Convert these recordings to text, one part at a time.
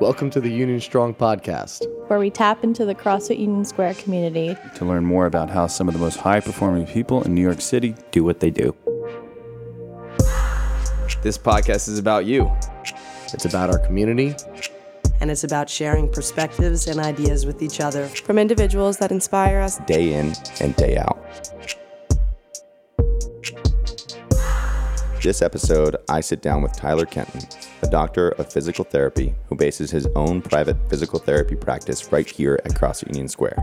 Welcome to the Union Strong podcast. where we tap into the CrossFit Union Square community to learn more about how some of the most high performing people in New York City do what they do. This podcast is about you. It's about our community, and it's about sharing perspectives and ideas with each other. from individuals that inspire us. Day in and day out. This episode, I sit down with Tyler Kenton, a doctor of physical therapy who bases his own private physical therapy practice right here at Cross Union Square.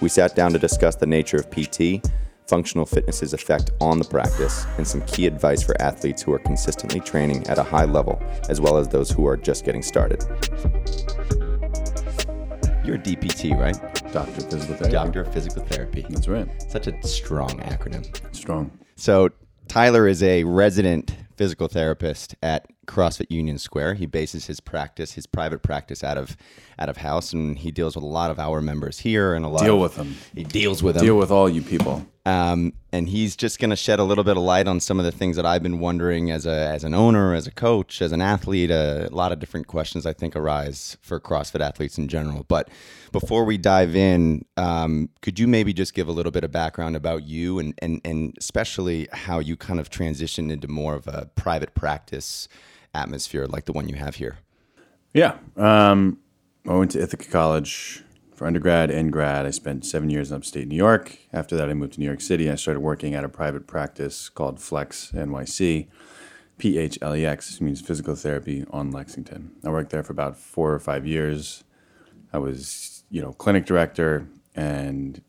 We sat down to discuss the nature of PT, functional fitness's effect on the practice, and some key advice for athletes who are consistently training at a high level, as well as those who are just getting started. You're a DPT, right? Doctor of Physical Therapy. Doctor of Physical Therapy. That's right. Such a strong acronym. Strong. So Tyler is a resident physical therapist at CrossFit Union Square. He bases his practice, his private practice, out of out of house, and he deals with a lot of our members here and a lot. Deal of- with them. He deals with them. Deal with all you people. Um, and he's just going to shed a little bit of light on some of the things that I've been wondering as a as an owner, as a coach, as an athlete. A lot of different questions I think arise for CrossFit athletes in general. But before we dive in, um, could you maybe just give a little bit of background about you and and and especially how you kind of transitioned into more of a private practice atmosphere like the one you have here? Yeah. Um, I went to Ithaca College for undergrad and grad. I spent seven years in upstate New York. After that, I moved to New York City. I started working at a private practice called Phlex NYC. P H L E X means physical therapy on Lexington. I worked there for about four or five years. I was, you know, clinic director, and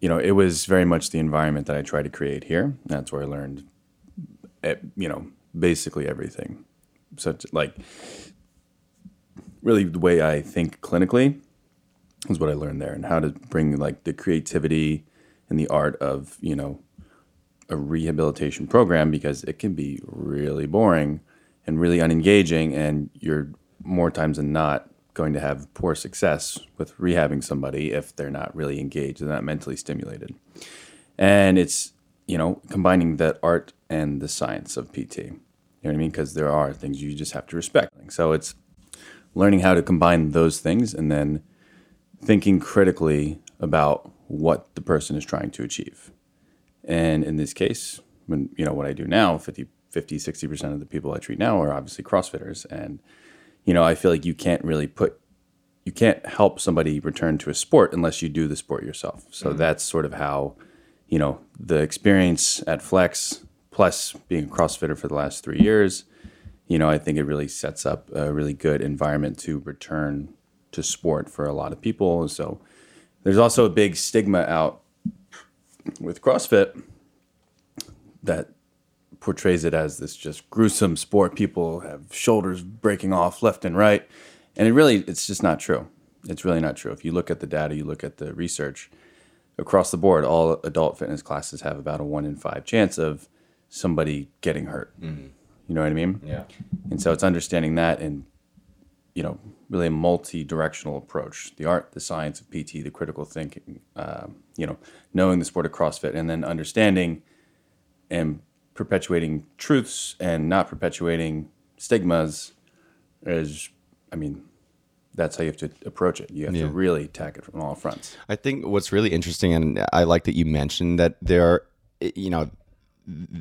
you know, it was very much the environment that I tried to create here. That's where I learned, eh, you know, basically everything. Such like really the way I think clinically is what I learned there, and how to bring like the creativity and the art of you know a rehabilitation program because it can be really boring and really unengaging, and you're more times than not going to have poor success with rehabbing somebody if they're not really engaged, they're not mentally stimulated, and it's you know combining that art and the science of PT. You know what I mean? Because there are things you just have to respect. So it's learning how to combine those things and then thinking critically about what the person is trying to achieve. And in this case, when you know what I do now, 50, 50 60% of the people I treat now are obviously CrossFitters. And, you know, I feel like you can't really put, you can't help somebody return to a sport unless you do the sport yourself. So mm-hmm. that's sort of how, you know, the experience at Phlex plus being a CrossFitter for the last three years, you know, I think it really sets up a really good environment to return to sport for a lot of people. So there's also a big stigma out with CrossFit that portrays it as this just gruesome sport. People have shoulders breaking off left and right. And it really, it's just not true. It's really not true. If you look at the data, you look at the research across the board, all adult fitness classes have about a one in five chance of somebody getting hurt. You know what I mean? Yeah. And so it's understanding that and, you know, really a multi directional approach the art, the science of PT, the critical thinking, um, you know, knowing the sport of CrossFit, and then understanding and perpetuating truths and not perpetuating stigmas is, I mean, that's how you have to approach it. You have Yeah. to really attack it from all fronts. I think what's really interesting, and I like that you mentioned that there, are, you know,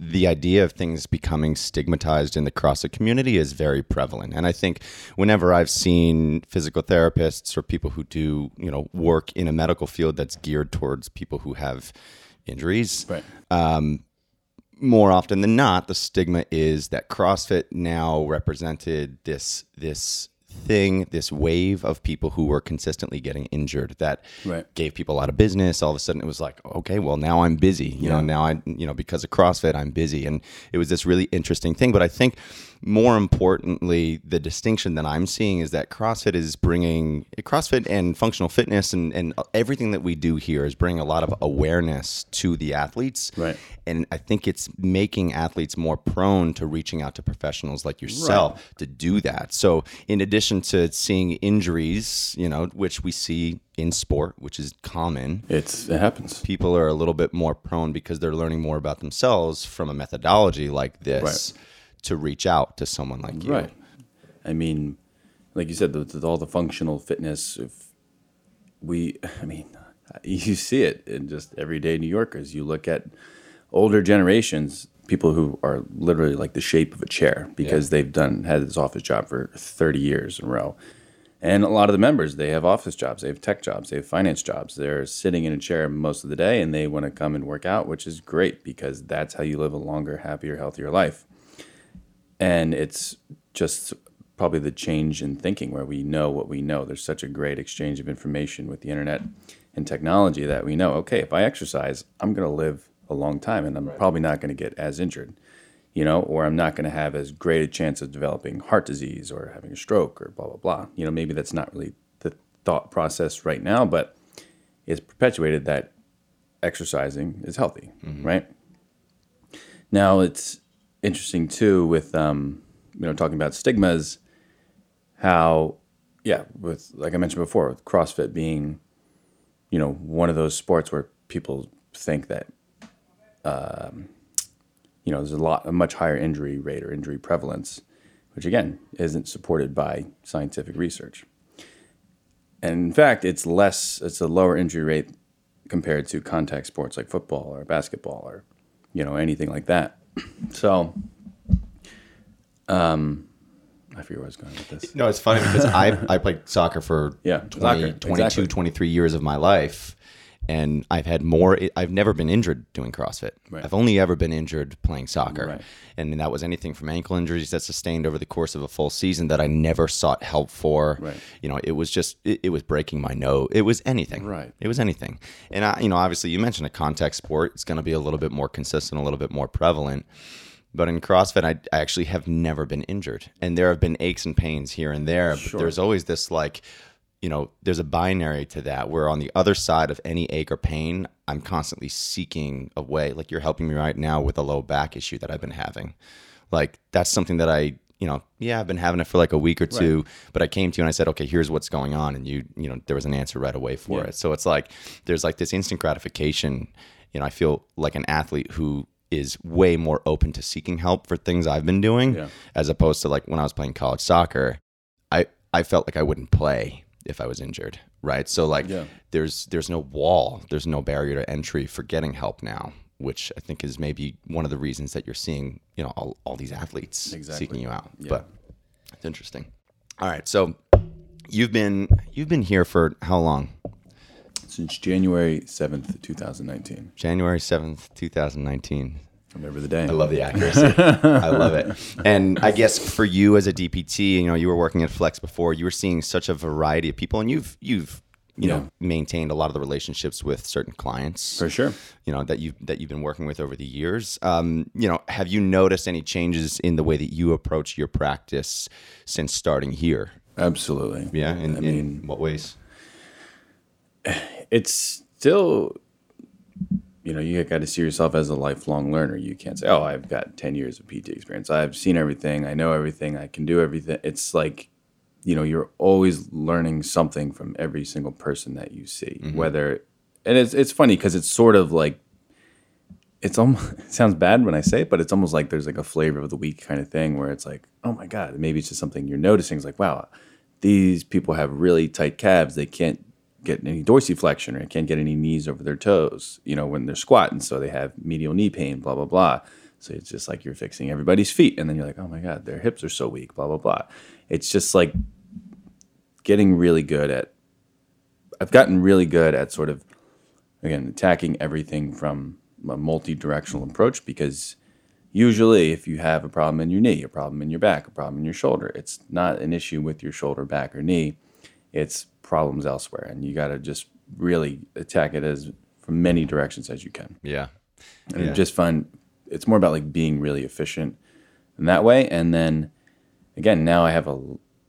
the idea of things becoming stigmatized in the CrossFit community is very prevalent. And I think whenever I've seen physical therapists or people who do, you know, work in a medical field that's geared towards people who have injuries, Right. Um, more often than not, the stigma is that CrossFit now represented this this thing, this wave of people who were consistently getting injured that Right. gave people a lot of business. All of a sudden, it was like, okay, well, now I'm busy. You know, now I, you know, because of CrossFit, I'm busy, and it was this really interesting thing. But I think more importantly, the distinction that I'm seeing is that CrossFit is bringing CrossFit and functional fitness and, and everything that we do here is bringing a lot of awareness to the athletes. Right. And I think it's making athletes more prone to reaching out to professionals like yourself to do that. So, in addition to seeing injuries, you know, which we see in sport, which is common, It's it happens. people are a little bit more prone because they're learning more about themselves from a methodology like this to reach out to someone like you. Right. I mean, like you said, all the functional fitness, if we, I mean, you see it in just everyday New Yorkers. You look at older generations, people who are literally like the shape of a chair because they've done had this office job for 30 years in a row. And a lot of the members, they have office jobs, they have tech jobs, they have finance jobs. They're sitting in a chair most of the day and they want to come and work out, which is great because that's how you live a longer, happier, healthier life. And it's just probably the change in thinking where we know what we know. There's such a great exchange of information with the internet and technology that we know, okay, if I exercise, I'm going to live a long time and I'm probably not going to get as injured, you know, or I'm not going to have as great a chance of developing heart disease or having a stroke or blah, blah, blah. You know, maybe that's not really the thought process right now, but it's perpetuated that exercising is healthy, mm-hmm. right? Now it's interesting too with, um, you know, talking about stigmas, how, yeah, with, like I mentioned before, with CrossFit being, you know, one of those sports where people think that you know, there's a lot, a much higher injury rate or injury prevalence, which again isn't supported by scientific research. And in fact, it's less, it's a lower injury rate compared to contact sports like football or basketball or, you know, anything like that. So, um, I forget where I was going with this. No, it's funny because I, I played soccer for Yeah, 20, soccer, 22, exactly. 23 years of my life. And I've had more, I've never been injured doing CrossFit. Right. I've only ever been injured playing soccer. Right. And that was anything from ankle injuries that sustained over the course of a full season that I never sought help for. Right. You know, it was just, it, it was breaking my nose. It was anything. Right. It was anything. And, I, you know, obviously you mentioned a contact sport. It's going to be a little bit more consistent, a little bit more prevalent. But in CrossFit, I, I actually have never been injured. And there have been aches and pains here and there. But there's always this like, you know, there's a binary to that where on the other side of any ache or pain, I'm constantly seeking a way. Like you're helping me right now with a low back issue that I've been having. Like that's something that I, you know, yeah, I've been having it for like a week or two, but I came to you and I said, okay, here's what's going on. And you, you know, there was an answer right away for Yeah. it. So it's like, there's like this instant gratification. You know, I feel like an athlete who is way more open to seeking help for things I've been doing Yeah. as opposed to like when I was playing college soccer, I, I felt like I wouldn't play if I was injured. Right. So like Yeah. there's there's no wall, there's no barrier to entry for getting help now, which I think is maybe one of the reasons that you're seeing, you know, all, all these athletes Exactly. seeking you out. Yeah. But it's interesting. All right. So you've been you've been here for how long? Since January 7th, 2019. January 7th, 2019. Remember the day. I love the accuracy. I love it. And I guess for you as a DPT, you know, you were working at Phlex before. You were seeing such a variety of people, and you've you've you Yeah. know maintained a lot of the relationships with certain clients For sure. You know that you that you've been working with over the years. Um, you know, have you noticed any changes in the way that you approach your practice since starting here? Absolutely. Yeah. In, I in mean, what ways? it's still, you know, you got to see yourself as a lifelong learner. You can't say, oh, I've got 10 years of PT experience. I've seen everything. I know everything. I can do everything. It's like, you know, you're always learning something from every single person that you see, mm-hmm. whether, and it's, it's funny because it's sort of like, it's almost it sounds bad when I say it, but it's almost like there's like a flavor of the week kind of thing where it's like, oh my god, maybe it's just something you're noticing. It's like, wow, these people have really tight calves. They can't get any dorsiflexion or they can't get any knees over their toes, you know, when they're squatting. So they have medial knee pain, blah blah blah. So it's just like you're fixing everybody's feet, and then you're like, oh my god, their hips are so weak, blah blah blah. It's just like getting really good at. I've gotten really good at sort of again attacking everything from a multi-directional approach because usually if you have a problem in your knee a problem in your back a problem in your shoulder it's not an issue with your shoulder back or knee it's problems elsewhere and you got to just really attack it as from many directions as you can Yeah. and I just find it's more about like being really efficient in that way. And then again, now I have a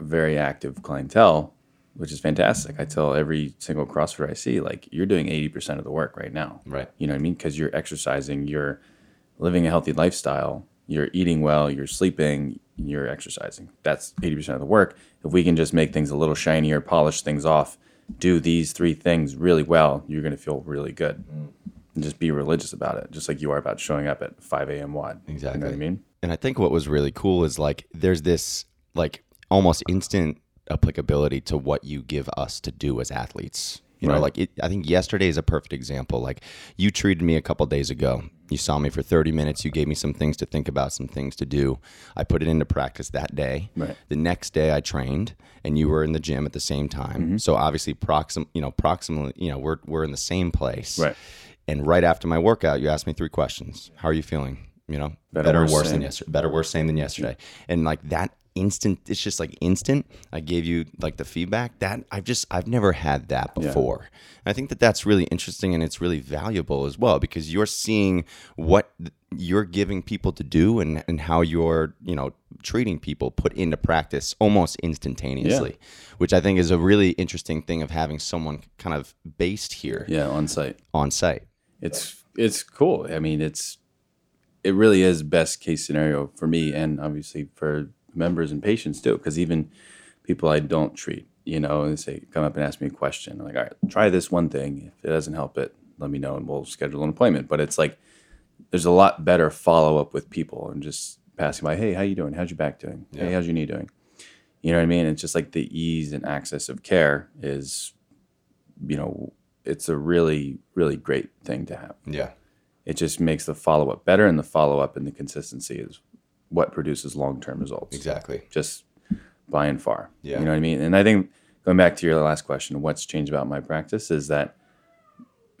very active clientele, which is fantastic. I tell every single CrossFitter I see, like, you're doing 80% of the work right now. Right. You know what I mean? Because you're exercising, you're living a healthy lifestyle, you're eating well, you're sleeping, you're exercising. That's 80% of the work. If we can just make things a little shinier, polish things off, do these three things really well, you're going to feel really good. Mm. And just be religious about it, just like you are about showing up at 5 a.m. WOD. You know Exactly. what I mean? And I think what was really cool is like there's this like almost instant applicability to what you give us to do as athletes. You know, Right. like it, I think yesterday is a perfect example. Like you treated me a couple days ago. You saw me for 30 minutes. You gave me some things to think about, some things to do. I put it into practice that day. Right. The next day I trained and you were in the gym at the same time. Mm-hmm. So obviously proxim, you know, proximally, you know, we're we're in the same place. Right. And right after my workout, you asked me three questions. How are you feeling? You know, Better, better, or worse, worse than yesterday. Better, worse, same than yesterday. And like that instant, it's just like instant. I gave you like the feedback that I've just I've never had that before. And I think that that's really interesting and it's really valuable as well because you're seeing what you're giving people to do and and how you're you know treating people put into practice almost instantaneously, which I think is a really interesting thing of having someone kind of based here Yeah, on site. on site. It's it's cool. I mean, it's it really is best case scenario for me and obviously for members and patients too. Because even people I don't treat, you know, and say come up and ask me a question. I'm like, all right, try this one thing. If it doesn't help it, let me know and we'll schedule an appointment. But it's like there's a lot better follow up with people and just passing by. Hey, how you doing? How's your back doing? Hey, how's your knee doing? You know what I mean? It's just like the ease and access of care is, you know, it's a really really great thing to have Yeah. it just makes the follow up better, and the follow up and the consistency is what produces long term results. Exactly. Just by and far. Yeah. You know what I mean? And I think going back to your last question, what's changed about my practice is that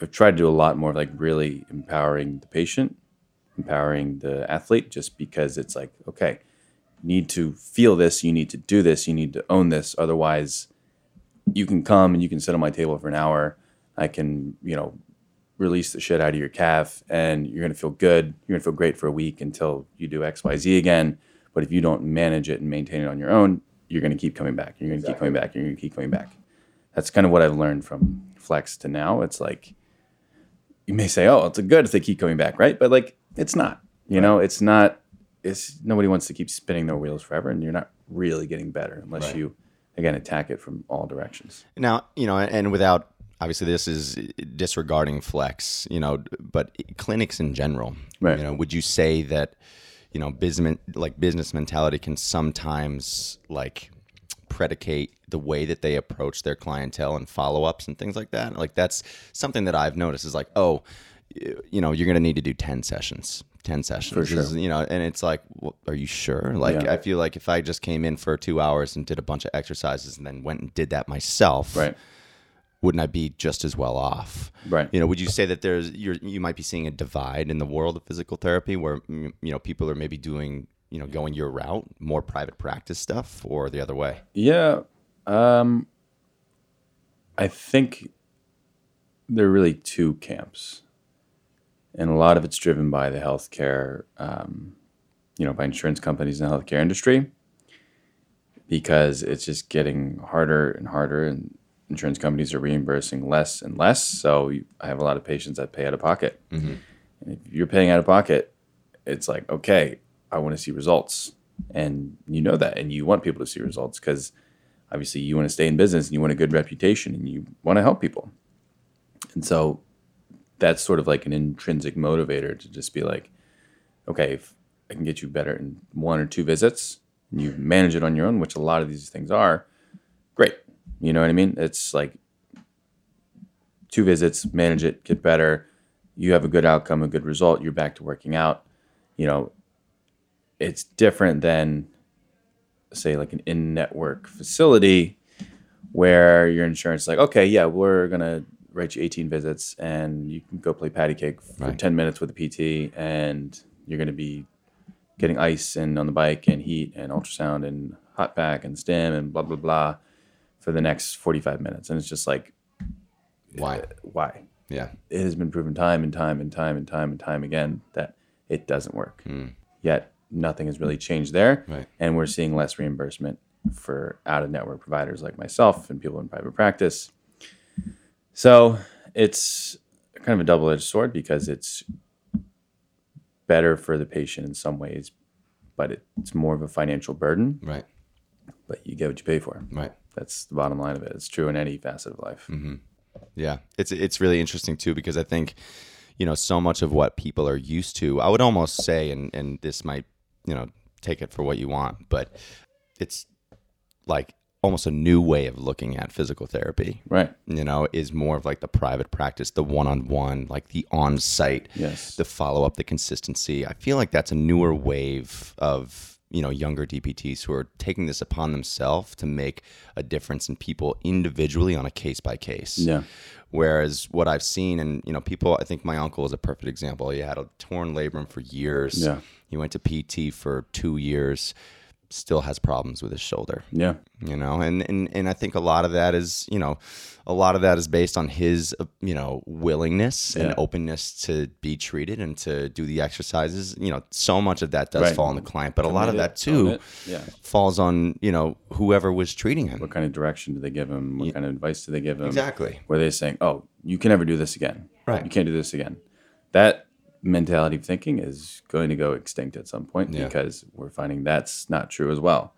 I've tried to do a lot more of like really empowering the patient, empowering the athlete, just because it's like, okay, you need to feel this, you need to do this, you need to own this. Otherwise, you can come and you can sit on my table for an hour. I can, you know, release the shit out of your calf and you're going to feel good. You're going to feel great for a week until you do XYZ again. But if you don't manage it and maintain it on your own, you're going to keep coming back. You're going to keep coming back. You're going to keep coming back. That's kind of what I've learned from Phlex to now. It's like, you may say, oh, it's a good if they keep coming back, right? But like, it's not. You know, it's not. It's nobody wants to keep spinning their wheels forever, and you're not really getting better unless you, again, attack it from all directions. Now, you know, and without obviously this is disregarding Phlex, you know, but clinics in general, Right. you know, would you say that, you know, business like business mentality can sometimes like predicate the way that they approach their clientele and follow-ups and things like that? Like that's something that I've noticed is like, oh, you know, you're going to need to do 10 sessions. 10 sessions For sure. is, you know and it's like well, are you sure like Yeah. i feel like if i just came in for two hours and did a bunch of exercises and then went and did that myself Right. Wouldn't I be just as well off? Right. You know, would you say that there's you're you might be seeing a divide in the world of physical therapy where mm, you know people are maybe doing you know going your route, more private practice stuff, or the other way? Yeah. Um, I think there are really two camps. And a lot of it's driven by the healthcare, um, you know, by insurance companies and the healthcare industry because it's just getting harder and harder, and insurance companies are reimbursing less and less. So you, I have a lot of patients that pay out of pocket. Mm-hmm. And if you're paying out of pocket, it's like, okay, I want to see results. And you know that, and you want people to see results because obviously you want to stay in business and you want a good reputation and you want to help people. And so that's sort of like an intrinsic motivator to just be like, okay, if I can get you better in one or two visits and you manage it on your own, which a lot of these things are, great. You know what I mean? It's like two visits, manage it, get better. You have a good outcome, a good result. You're back to working out. You know, it's different than say like an in-network facility where your insurance is like okay yeah we're gonna write you 18 visits and you can go play patty cake for Right. 10 minutes with a pt and you're gonna be getting ice and on the bike and heat and ultrasound and hot pack and stim and blah blah blah for the next 45 minutes and it's just like Why? Uh, why Yeah. it has been proven time and time and time and time and time again that it doesn't work. Hmm. Yet nothing has really changed there. Right. And we're seeing less reimbursement for out of network providers like myself and people in private practice. So it's kind of a double edged sword because it's better for the patient in some ways, but it's more of a financial burden, Right. but you get what you pay for. Right. That's the bottom line of it. It's true in any facet of life. Mm-hmm. Yeah, it's it's really interesting too because I think you know so much of what people are used to. I would almost say, and and this might you know take it for what you want, but it's like almost a new way of looking at physical therapy. Right. You know, is more of like the private practice, the one-on-one, like the on-site, Yes. the follow-up, the consistency. I feel like that's a newer wave of you know younger DPTs who are taking this upon themselves to make a difference in people individually on a case by case. Yeah. Whereas what I've seen, and you know, people, I think my uncle is a perfect example. He had a torn labrum for years. Yeah. He went to PT for two years, still has problems with his shoulder. Yeah. You know, and, and and I think a lot of that is, you know, a lot of that is based on his, uh, you know, willingness Yeah. and openness to be treated and to do the exercises. You know, so much of that does Right. fall on the client, but a lot of that too. Yeah. falls on you know whoever was treating him. What kind of direction do they give him? What kind of advice do they give him? Exactly. Were they saying, "Oh, you can never do this again. Right. You can't do this again." That mentality of thinking is going to go extinct at some point Yeah. because we're finding that's not true as well.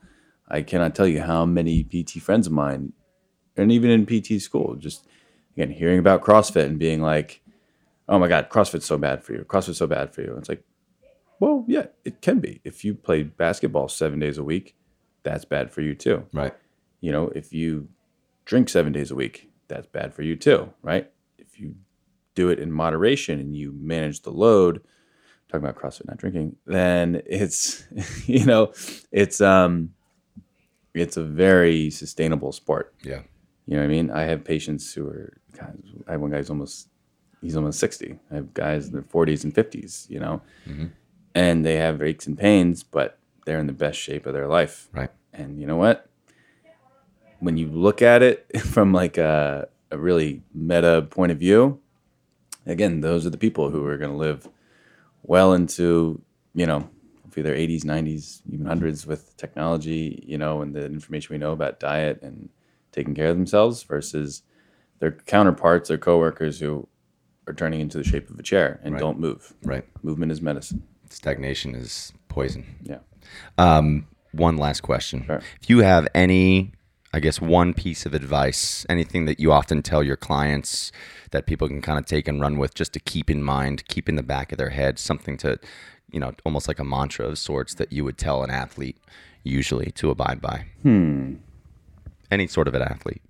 I cannot tell you how many PT friends of mine, and even in PT school, just again hearing about CrossFit and being like, "Oh my God, CrossFit's so bad for you. CrossFit's so bad for you." It's like, well, yeah, it can be. If you play basketball seven days a week, that's bad for you too Right. you know, if you drink seven days a week, that's bad for you too, right? If you do it in moderation and you manage the load, talking about CrossFit not drinking, then it's you know, it's um it's a very sustainable sport. Yeah. You know what I mean? I have patients who are God, I have one guy who's almost he's almost 60. I have guys in their 40s and 50s, you know. And they have aches and pains, but they're in the best shape of their life. Right. And you know what? When you look at it from like a, a really meta point of view, again, those are the people who are going to live well into, you know, hopefully their 80s, 90s, even hundreds with technology, you know, and the information we know about diet and taking care of themselves versus their counterparts, their coworkers who are turning into the shape of a chair and Right. don't move. Right. Movement is medicine. Stagnation is poison. Yeah. Um, one last question. Sure. If you have any, I guess, one piece of advice, anything that you often tell your clients that people can kind of take and run with just to keep in mind, keep in the back of their head, something to, you know, almost like a mantra of sorts that you would tell an athlete usually to abide by? Hmm. Any sort of an athlete.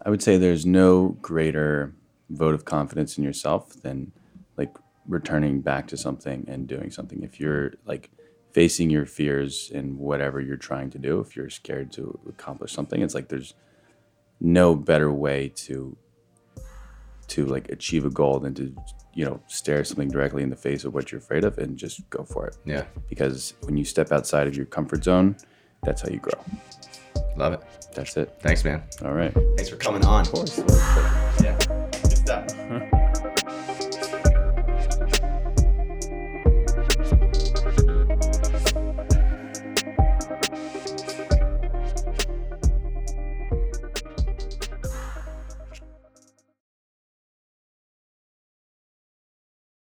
I would say there's no greater vote of confidence in yourself than like returning back to something and doing something. If you're like facing your fears in whatever you're trying to do, if you're scared to accomplish something, it's like there's no better way to to like achieve a goal than to you know stare something directly in the face of what you're afraid of and just go for it. Yeah. Because when you step outside of your comfort zone, that's how you grow. Love it. That's it. Thanks, man. All right. Thanks for coming on. Of course. Yeah. Good stuff.